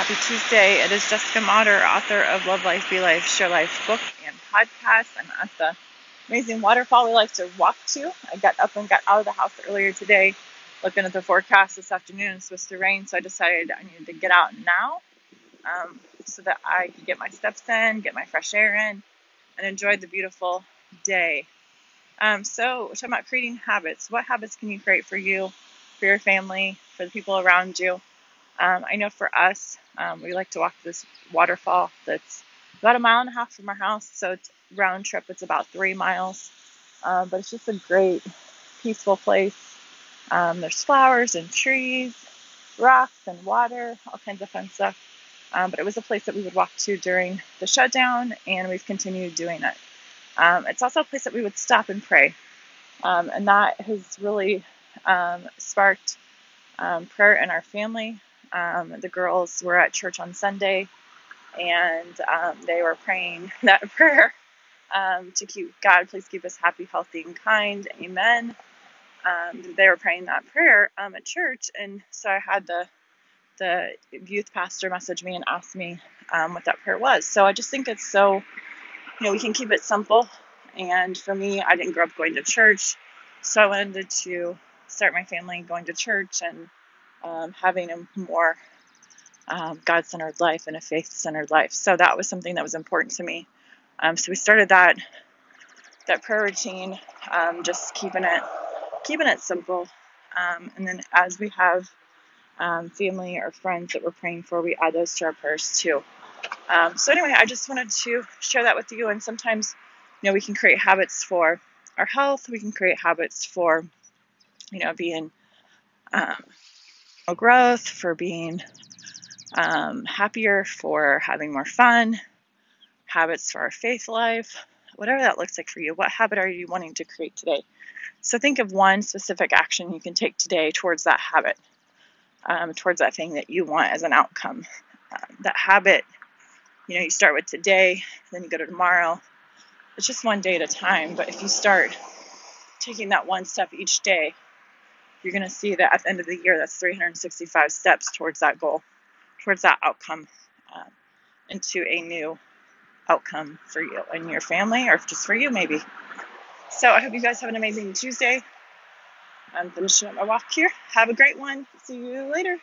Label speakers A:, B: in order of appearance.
A: Happy Tuesday. It is Jessica Motter, author of Love Life, Be Life, Share Life book and podcast. I'm at the amazing waterfall we like to walk to. I got up and got out of the house earlier today, looking at the forecast this afternoon. It's supposed to rain, so I decided I needed to get out now um, so that I could get my steps in, get my fresh air in, and enjoy the beautiful day. Um, so, we're talking about creating habits. What habits can you create for you, for your family, for the people around you? Um, I know for us, um, we like to walk this waterfall that's about a mile and a half from our house. So it's round trip, it's about three miles. Um, but it's just a great, peaceful place. Um, there's flowers and trees, rocks and water, all kinds of fun stuff. Um, but it was a place that we would walk to during the shutdown, and we've continued doing it. Um, it's also a place that we would stop and pray. and that has really sparked prayer in our family. Um, the girls were at church on Sunday and um, they were praying that prayer um, to keep God, please keep us happy, healthy, and kind. Amen. Um, they were praying that prayer um, at church, and so I had the the youth pastor message me and ask me um, what that prayer was. So I just think it's so, you know, we can keep it simple. And for me, I didn't grow up going to church, so I wanted to start my family going to church and um, having a more um, God centered life and a faith centered life. So that was something that was important to me. Um, so we started that that prayer routine, um, just keeping it keeping it simple. Um, and then as we have um, family or friends that we're praying for, we add those to our prayers too. so anyway, I just wanted to share that with you. And sometimes, you know, we can create habits for our health. We can create habits for, you know, being um, growth, for being um, happier, for having more fun, habits for our faith life, whatever that looks like for you. What habit are you wanting to create today? So think of one specific action you can take today towards that habit, um, towards that thing that you want as an outcome. Uh, that habit, you know, you start with today, then you go to tomorrow. It's just one day at a time. But if you start taking that one step each day, you're going to see that at the end of the year, that's 365 steps towards that goal, towards that outcome, uh, into a new outcome for you and your family, or just for you, maybe. So I hope you guys have an amazing Tuesday. I'm finishing up my walk here. Have a great one. See you later.